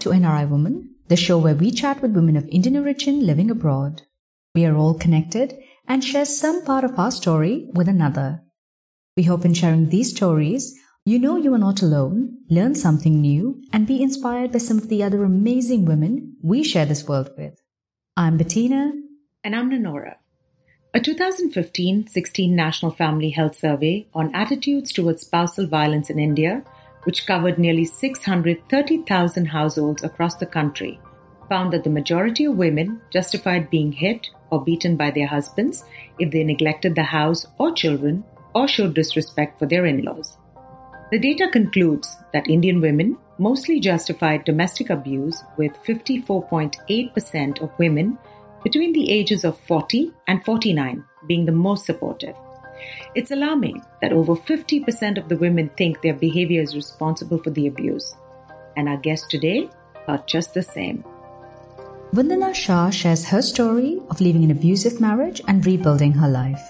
to NRI Woman, the show where we chat with women of Indian origin living abroad. We are all connected and share some part of our story with another. We hope in sharing these stories, you know you are not alone, learn something new, and be inspired by some of the other amazing women we share this world with. I'm Bettina. And I'm Lenora. A 2015 16 National Family Health Survey on attitudes towards spousal violence in India, which covered nearly 630,000 households across the country, found that the majority of women justified being hit or beaten by their husbands if they neglected the house or children or showed disrespect for their in laws. The data concludes that Indian women mostly justified domestic abuse, with 54.8% of women between the ages of 40 and 49 being the most supportive. It's alarming that over 50% of the women think their behavior is responsible for the abuse. And our guests today are just the same. Vandana Shah shares her story of leaving an abusive marriage and rebuilding her life.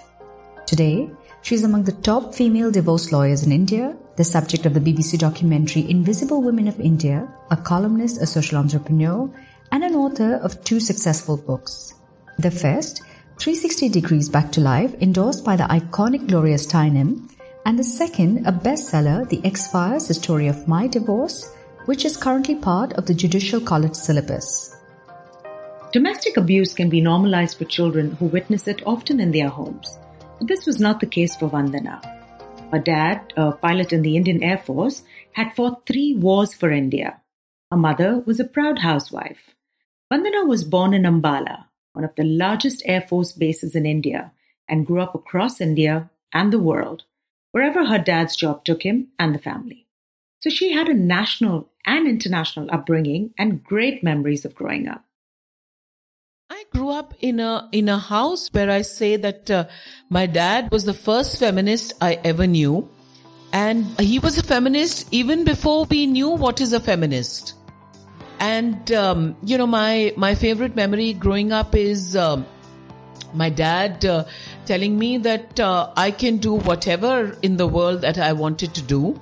Today, she is among the top female divorce lawyers in India, the subject of the BBC documentary Invisible Women of India, a columnist, a social entrepreneur, and an author of two successful books. The first, 360 Degrees Back to Life, endorsed by the iconic Gloria Steinem, and the second, a bestseller, The X Files, The Story of My Divorce, which is currently part of the Judicial College syllabus. Domestic abuse can be normalized for children who witness it often in their homes. But this was not the case for Vandana. Her dad, a pilot in the Indian Air Force, had fought three wars for India. Her mother was a proud housewife. Vandana was born in Ambala, one of the largest Air Force bases in India, and grew up across India and the world, wherever her dad's job took him and the family. So she had a national and international upbringing and great memories of growing up. I grew up in a in a house where I say that uh, my dad was the first feminist I ever knew, and he was a feminist even before we knew what is a feminist. And um, you know, my my favorite memory growing up is uh, my dad uh, telling me that uh, I can do whatever in the world that I wanted to do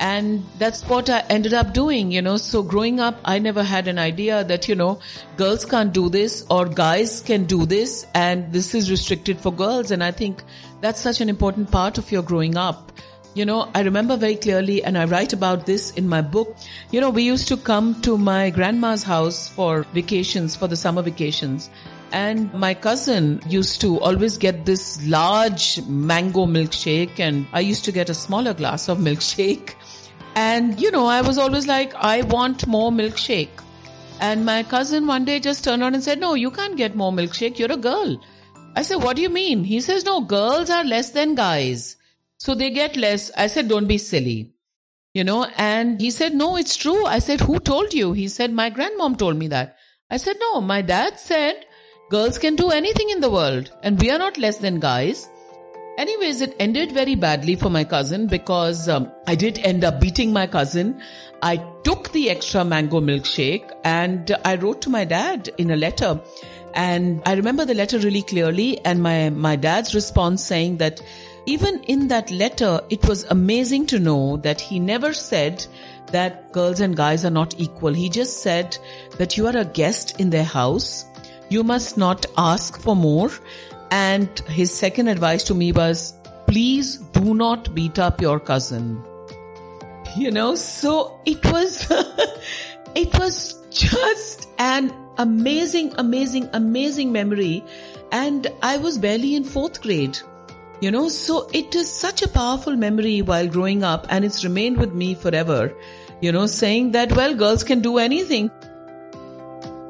and that's what I ended up doing, you know. So growing up, I never had an idea that, you know, girls can't do this or guys can do this and this is restricted for girls. And I think that's such an important part of your growing up. You know, I remember very clearly and I write about this in my book. You know, we used to come to my grandma's house for vacations, for the summer vacations. And my cousin used to always get this large mango milkshake and I used to get a smaller glass of milkshake. And, you know, I was always like, I want more milkshake. And my cousin one day just turned on and said, no, you can't get more milkshake. You're a girl. I said, what do you mean? He says, no, girls are less than guys. So they get less. I said, don't be silly. You know, and he said, no, it's true. I said, who told you? He said, my grandmom told me that. I said, no, my dad said girls can do anything in the world and we are not less than guys. Anyways, it ended very badly for my cousin because um, I did end up beating my cousin. I took the extra mango milkshake and I wrote to my dad in a letter. And I remember the letter really clearly and my, my dad's response saying that even in that letter, it was amazing to know that he never said that girls and guys are not equal. He just said that you are a guest in their house. You must not ask for more and his second advice to me was, please do not beat up your cousin. You know, so it was, it was just an amazing, amazing, amazing memory. And I was barely in fourth grade. You know, so it is such a powerful memory while growing up and it's remained with me forever. You know, saying that, well, girls can do anything.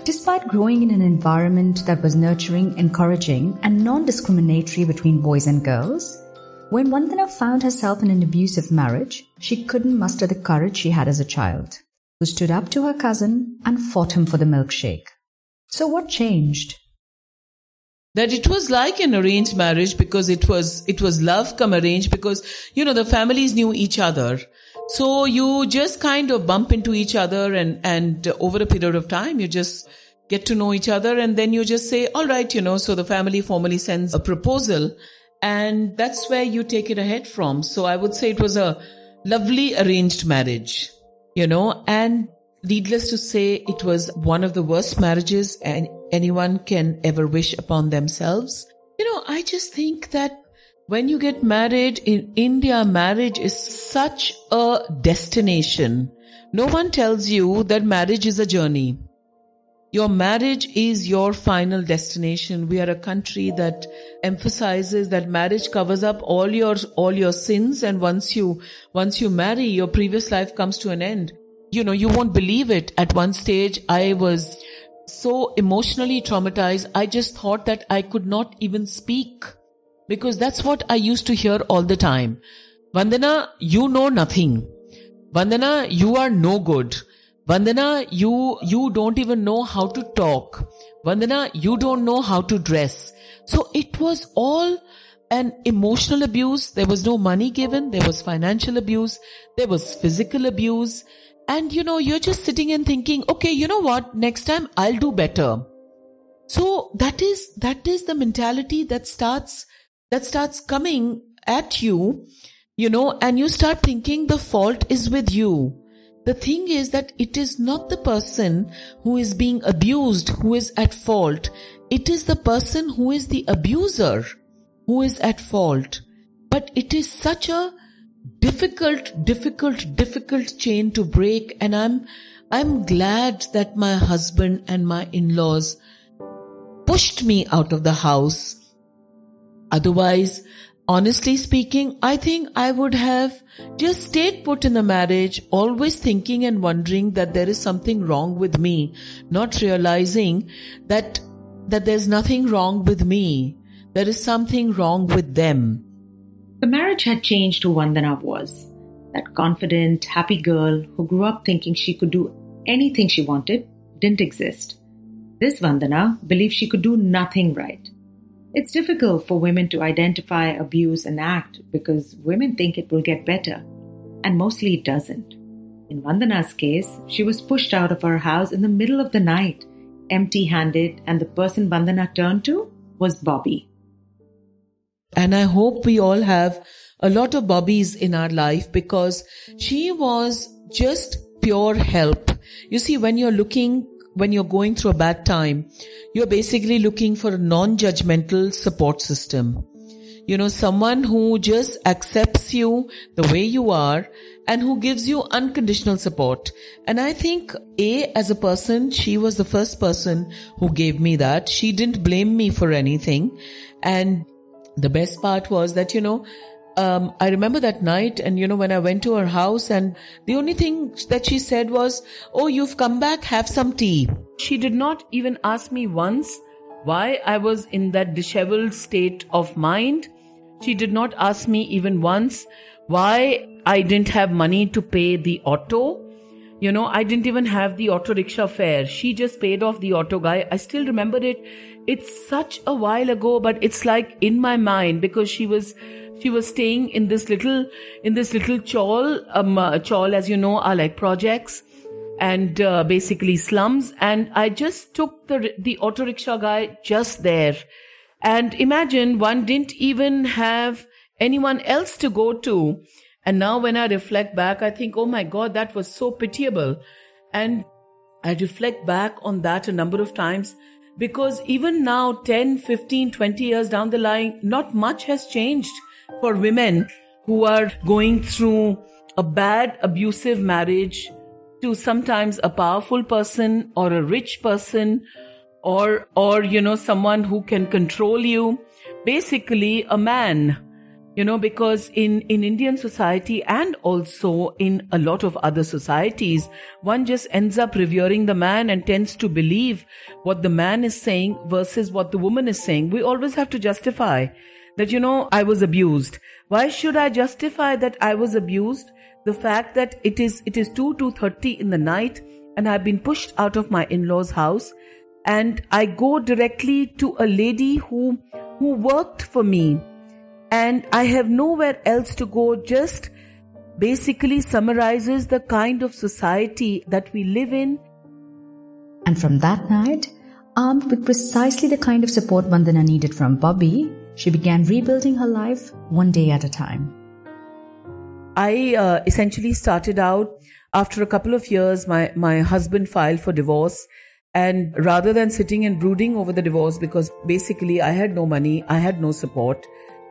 Despite growing in an environment that was nurturing, encouraging, and non discriminatory between boys and girls, when Vandana found herself in an abusive marriage, she couldn't muster the courage she had as a child, who stood up to her cousin and fought him for the milkshake. So, what changed? that it was like an arranged marriage because it was it was love cum arranged because you know the families knew each other so you just kind of bump into each other and, and over a period of time, you just get to know each other and then you just say, all right, you know, so the family formally sends a proposal and that's where you take it ahead from. So I would say it was a lovely arranged marriage, you know, and needless to say, it was one of the worst marriages and anyone can ever wish upon themselves. You know, I just think that when you get married in India, marriage is such a destination. No one tells you that marriage is a journey. Your marriage is your final destination. We are a country that emphasizes that marriage covers up all your, all your sins. And once you, once you marry, your previous life comes to an end. You know, you won't believe it. At one stage, I was so emotionally traumatized. I just thought that I could not even speak because that's what I used to hear all the time. Vandana, you know nothing. Vandana, you are no good. Vandana, you, you don't even know how to talk. Vandana, you don't know how to dress. So it was all an emotional abuse. There was no money given. There was financial abuse. There was physical abuse. And you know, you're just sitting and thinking, okay, you know what? Next time I'll do better. So that is, that is the mentality that starts, that starts coming at you, you know, and you start thinking the fault is with you. The thing is that it is not the person who is being abused who is at fault. It is the person who is the abuser who is at fault. But it is such a difficult, difficult, difficult chain to break. And I'm, I'm glad that my husband and my in-laws pushed me out of the house. Otherwise, Honestly speaking, I think I would have just stayed put in the marriage, always thinking and wondering that there is something wrong with me, not realizing that, that there's nothing wrong with me. There is something wrong with them. The marriage had changed who Vandana was. That confident, happy girl who grew up thinking she could do anything she wanted didn't exist. This Vandana believed she could do nothing right. It's difficult for women to identify abuse and act because women think it will get better, and mostly it doesn't. In Vandana's case, she was pushed out of her house in the middle of the night, empty handed, and the person Vandana turned to was Bobby. And I hope we all have a lot of Bobbies in our life because she was just pure help. You see, when you're looking when you're going through a bad time, you're basically looking for a non-judgmental support system. You know, someone who just accepts you the way you are and who gives you unconditional support. And I think A, as a person, she was the first person who gave me that. She didn't blame me for anything. And the best part was that, you know, um, I remember that night and you know when I went to her house and the only thing that she said was, "Oh, you've come back, have some tea." She did not even ask me once why I was in that disheveled state of mind. She did not ask me even once why I didn't have money to pay the auto. You know, I didn't even have the auto rickshaw fare. She just paid off the auto guy. I still remember it. It's such a while ago, but it's like in my mind because she was she was staying in this little in this little chawl um uh, chawl as you know are like projects and uh, basically slums. And i just took the the auto rickshaw guy just there. And imagine one didn't even have anyone else to go to. And now when i reflect back i think oh my god that was so pitiable. And i reflect back on that a number of times because even now 10 15 20 years down the line not much has changed for women who are going through a bad abusive marriage to sometimes a powerful person or a rich person or or you know someone who can control you. Basically a man you know because in in indian society and also in a lot of other societies one just ends up revering the man and tends to believe what the man is saying versus what the woman is saying. We always have to justify that, you know, I was abused. Why should I justify that I was abused? The fact that it is, it is 2, to 30 in the night and I've been pushed out of my in-laws house and I go directly to a lady who, who worked for me and I have nowhere else to go just basically summarizes the kind of society that we live in. And from that night, armed with precisely the kind of support Vandana needed from Bobby, she began rebuilding her life one day at a time. I uh, essentially started out after a couple of years, my, my husband filed for divorce. And rather than sitting and brooding over the divorce, because basically I had no money, I had no support,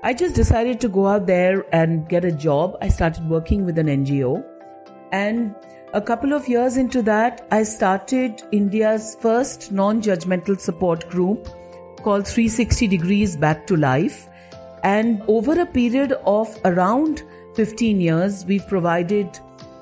I just decided to go out there and get a job. I started working with an NGO. And a couple of years into that, I started India's first non judgmental support group called 360 Degrees Back to Life. And over a period of around 15 years, we've provided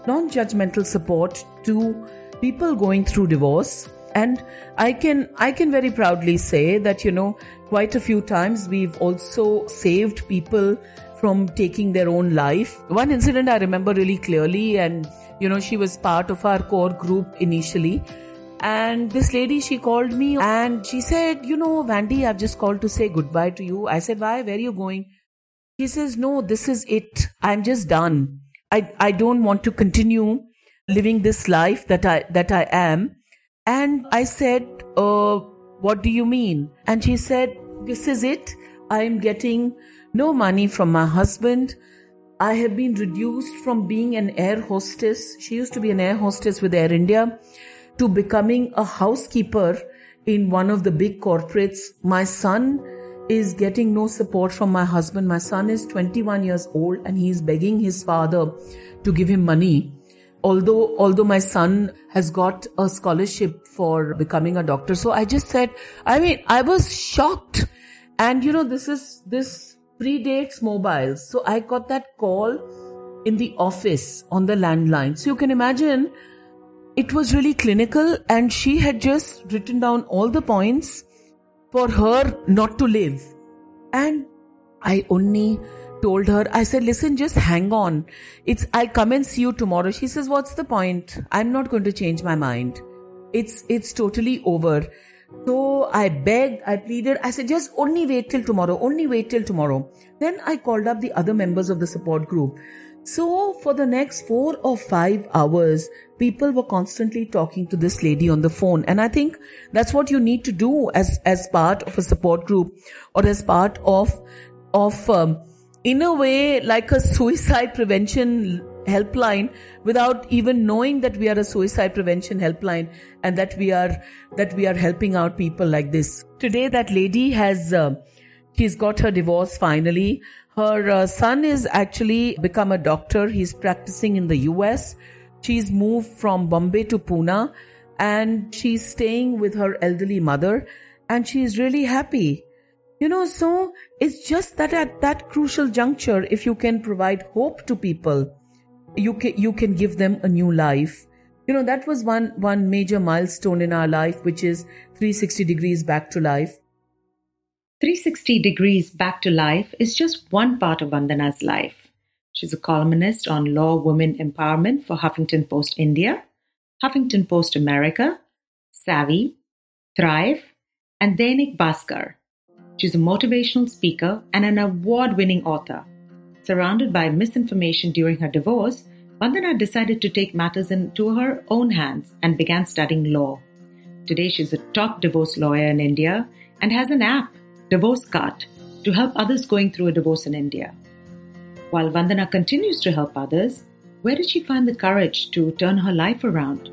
non judgmental support to people going through divorce. And I can, I can very proudly say that, you know, quite a few times we've also saved people from taking their own life. One incident I remember really clearly, and, you know, she was part of our core group initially. And this lady, she called me and she said, you know, Vandy, I've just called to say goodbye to you. I said, why? Where are you going? She says, no, this is it. I'm just done. I, I don't want to continue living this life that I, that I am. And I said, uh, what do you mean? And she said, this is it. I am getting no money from my husband. I have been reduced from being an air hostess. She used to be an air hostess with Air India to becoming a housekeeper in one of the big corporates. My son is getting no support from my husband. My son is 21 years old and he is begging his father to give him money. Although, although my son has got a scholarship for becoming a doctor. So I just said, I mean, I was shocked. And you know, this is, this predates mobiles. So I got that call in the office on the landline. So you can imagine it was really clinical and she had just written down all the points for her not to live. And I only told her, I said, listen, just hang on. It's, I'll come and see you tomorrow. She says, what's the point? I'm not going to change my mind. It's, it's totally over. So I begged, I pleaded, I said, just only wait till tomorrow, only wait till tomorrow. Then I called up the other members of the support group. So for the next four or five hours, people were constantly talking to this lady on the phone. And I think that's what you need to do as, as part of a support group or as part of, of, um, in a way, like a suicide prevention helpline without even knowing that we are a suicide prevention helpline and that we are, that we are helping out people like this. Today, that lady has, uh, she's got her divorce finally. Her uh, son is actually become a doctor. He's practicing in the US. She's moved from Bombay to Pune and she's staying with her elderly mother and she's really happy. You know, so it's just that at that crucial juncture, if you can provide hope to people, you can, you can give them a new life. You know, that was one, one major milestone in our life, which is 360 degrees back to life. 360 Degrees Back to Life is just one part of Vandana's life. She's a columnist on law women empowerment for Huffington Post India, Huffington Post America, Savvy, Thrive, and Dainik Bhaskar. She's a motivational speaker and an award winning author. Surrounded by misinformation during her divorce, Vandana decided to take matters into her own hands and began studying law. Today, she's a top divorce lawyer in India and has an app Divorce Cart to help others going through a divorce in India. While Vandana continues to help others, where did she find the courage to turn her life around?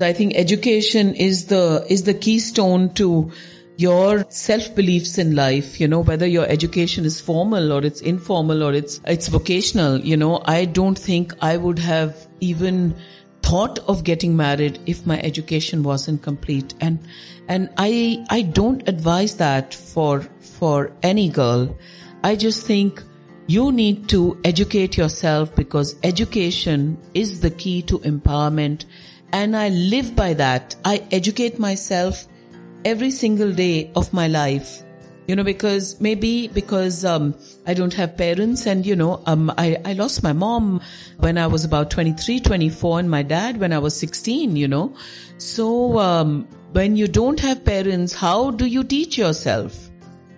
I think education is the is the keystone to your self beliefs in life you know whether your education is formal or it's informal or it's it's vocational you know i don't think i would have even thought of getting married if my education wasn't complete. And and i i don't advise that for for any girl. I just think you need to educate yourself because education is the key to empowerment. And i live by that. I educate myself every single day of my life you know, because maybe because um, I don't have parents and, you know, um, I, I lost my mom when I was about 23, 24 and my dad when I was 16, you know. So, um, when you don't have parents, how do you teach yourself?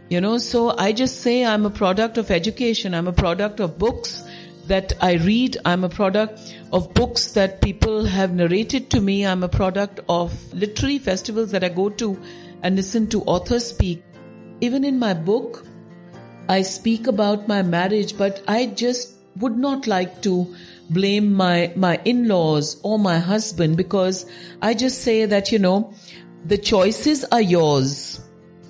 You know, so I just say I'm a product of education. I'm a product of books that I read. I'm a product of books that people have narrated to me. I'm a product of literary festivals that I go to and listen to authors speak. Even in my book, I speak about my marriage, but I just would not like to blame my, my in-laws or my husband because I just say that, you know, the choices are yours.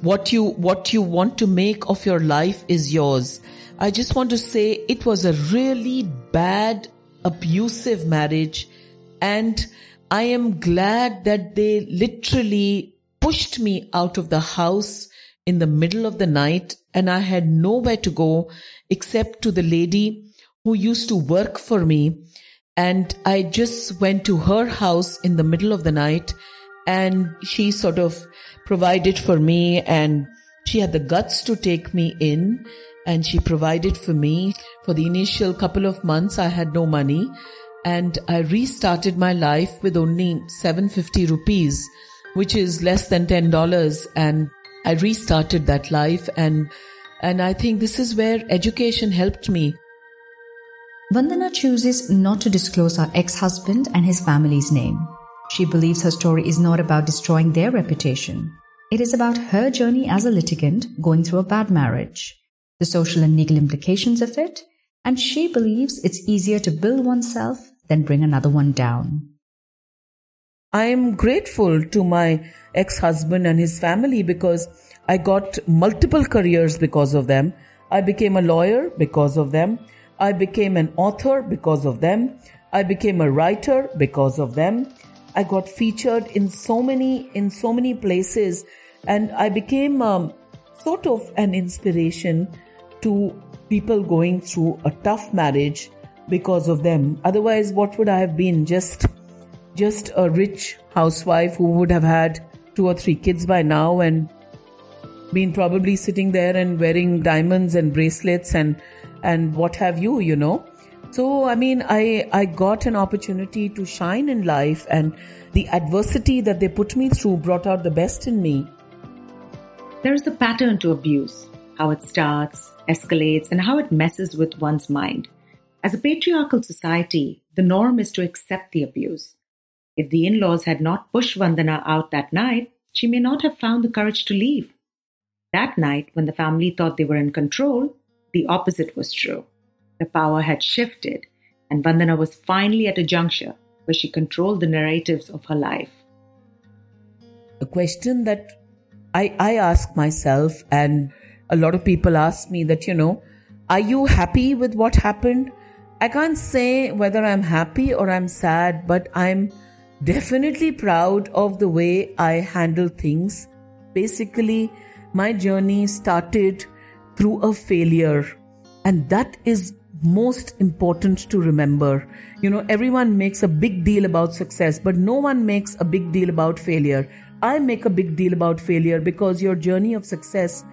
What you, what you want to make of your life is yours. I just want to say it was a really bad, abusive marriage and I am glad that they literally pushed me out of the house in the middle of the night and I had nowhere to go except to the lady who used to work for me. And I just went to her house in the middle of the night and she sort of provided for me and she had the guts to take me in and she provided for me. For the initial couple of months, I had no money and I restarted my life with only 750 rupees, which is less than $10. And I restarted that life and, and I think this is where education helped me. Vandana chooses not to disclose her ex-husband and his family's name. She believes her story is not about destroying their reputation. It is about her journey as a litigant going through a bad marriage, the social and legal implications of it, and she believes it's easier to build oneself than bring another one down. I am grateful to my ex-husband and his family because I got multiple careers because of them. I became a lawyer because of them. I became an author because of them. I became a writer because of them. I got featured in so many, in so many places and I became um, sort of an inspiration to people going through a tough marriage because of them. Otherwise, what would I have been? Just, just a rich housewife who would have had two or three kids by now and been probably sitting there and wearing diamonds and bracelets and and what have you, you know. So, I mean, I, I got an opportunity to shine in life and the adversity that they put me through brought out the best in me. There is a pattern to abuse, how it starts, escalates, and how it messes with one's mind. As a patriarchal society, the norm is to accept the abuse. If the in-laws had not pushed Vandana out that night, she may not have found the courage to leave. That night, when the family thought they were in control, the opposite was true. The power had shifted, and Vandana was finally at a juncture where she controlled the narratives of her life. A question that I, I ask myself, and a lot of people ask me that, you know, are you happy with what happened? I can't say whether I'm happy or I'm sad, but I'm definitely proud of the way I handle things. Basically, my journey started through a failure. And that is most important to remember. You know, everyone makes a big deal about success, but no one makes a big deal about failure. I make a big deal about failure because your journey of success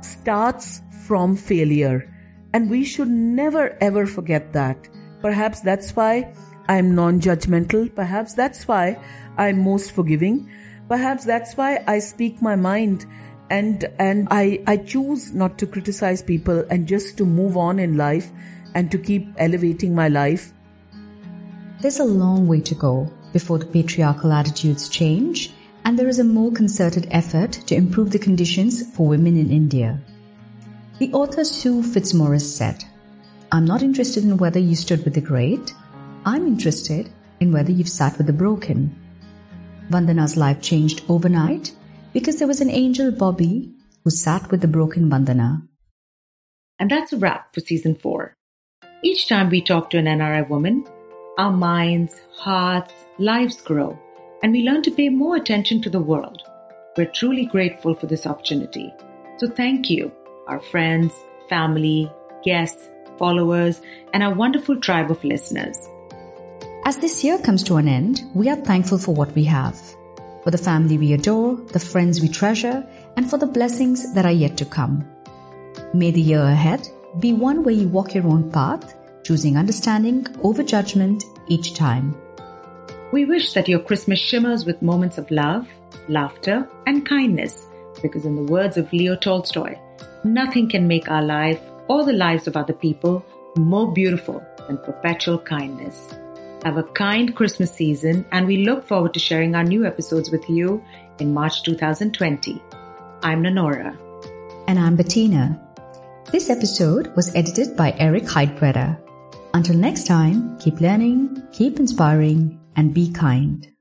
starts from failure. And we should never ever forget that. Perhaps that's why I'm non judgmental. Perhaps that's why I'm most forgiving. Perhaps that's why I speak my mind and and I, I choose not to criticize people and just to move on in life and to keep elevating my life. There's a long way to go before the patriarchal attitudes change, and there is a more concerted effort to improve the conditions for women in India. The author Sue Fitzmaurice said, I'm not interested in whether you stood with the great. I'm interested in whether you've sat with the broken. Vandana's life changed overnight because there was an angel Bobby who sat with the broken Vandana. And that's a wrap for season four. Each time we talk to an NRI woman, our minds, hearts, lives grow, and we learn to pay more attention to the world. We're truly grateful for this opportunity. So thank you, our friends, family, guests, followers, and our wonderful tribe of listeners. As this year comes to an end, we are thankful for what we have for the family we adore, the friends we treasure, and for the blessings that are yet to come. May the year ahead be one where you walk your own path, choosing understanding over judgment each time. We wish that your Christmas shimmers with moments of love, laughter, and kindness, because in the words of Leo Tolstoy, nothing can make our life or the lives of other people more beautiful than perpetual kindness. Have a kind Christmas season, and we look forward to sharing our new episodes with you in March 2020. I'm Nanora. And I'm Bettina. This episode was edited by Eric Heidbreder. Until next time, keep learning, keep inspiring, and be kind.